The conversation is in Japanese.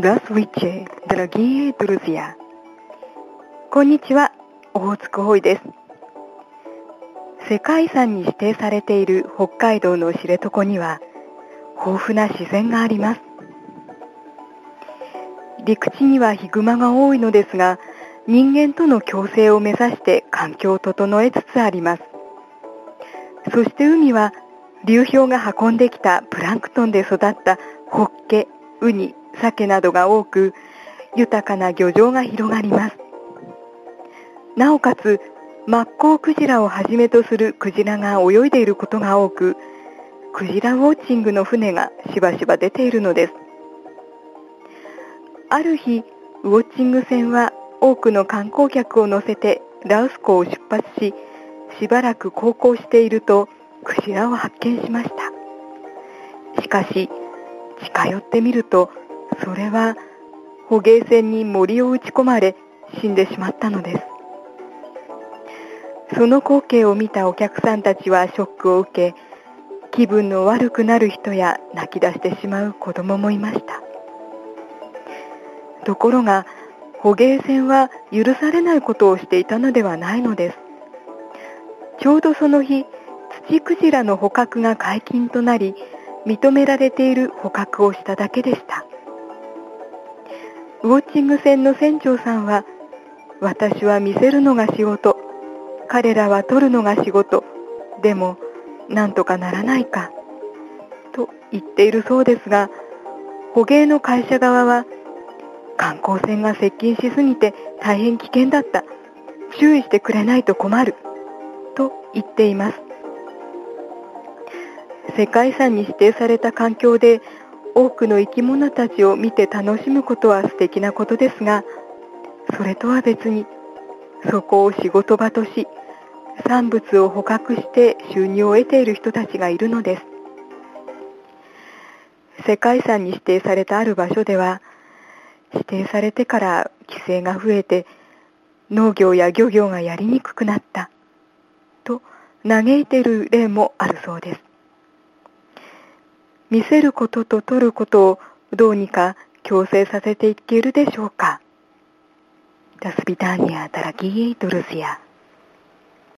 Здравствуйте, дорогие друзья. こんにちは、オホーツクホイです。世界遺産に指定されている北海道の知床には豊富な自然があります。陸地にはヒグマが多いのですが、人間との共生を目指して環境を整えつつあります。そして海は流氷が運んできたプランクトンで育ったホッケ、ウニ、 鮭などが多く、豊かな漁場が広がります。なおかつ、マッコウクジラをはじめとするクジラが泳いでいることが多く、クジラウォッチングの船がしばしば出ているのです。ある日、ウォッチング船は多くの観光客を乗せてラウス港を出発し、しばらく航行しているとクジラを発見しました。しかし、近寄ってみると、それは捕鯨船に森を打ち込まれ死んでしまったのです。その光景を見たお客さんたちはショックを受け、気分の悪くなる人や泣き出してしまう子供もいました。ところが、捕鯨船は許されないことをしていたのではないのです。ちょうどその日、ツチクジラの捕獲が解禁となり、認められている捕獲をしただけでした。ウォッチング船の船長さんは、私は見せるのが仕事、彼らは取るのが仕事、でも、なんとかならないか、と言っているそうですが、捕鯨の会社側は、観光船が接近しすぎて大変危険だった。注意してくれないと困る。と言っています。世界遺産に指定された環境で多くの生き物たちを見て楽しむことは素敵なことですが、それとは別に、そこを仕事場とし、産物を捕獲して収入を得ている人たちがいるのです。世界遺産に指定されたある場所では、指定されてから規制が増えて農業や漁業がやりにくくなったと嘆いている例もあるそうです。見せることと取ることをどうにか強制させていけるでしょうか。ダスビターニア・タラギエイトルスヤ。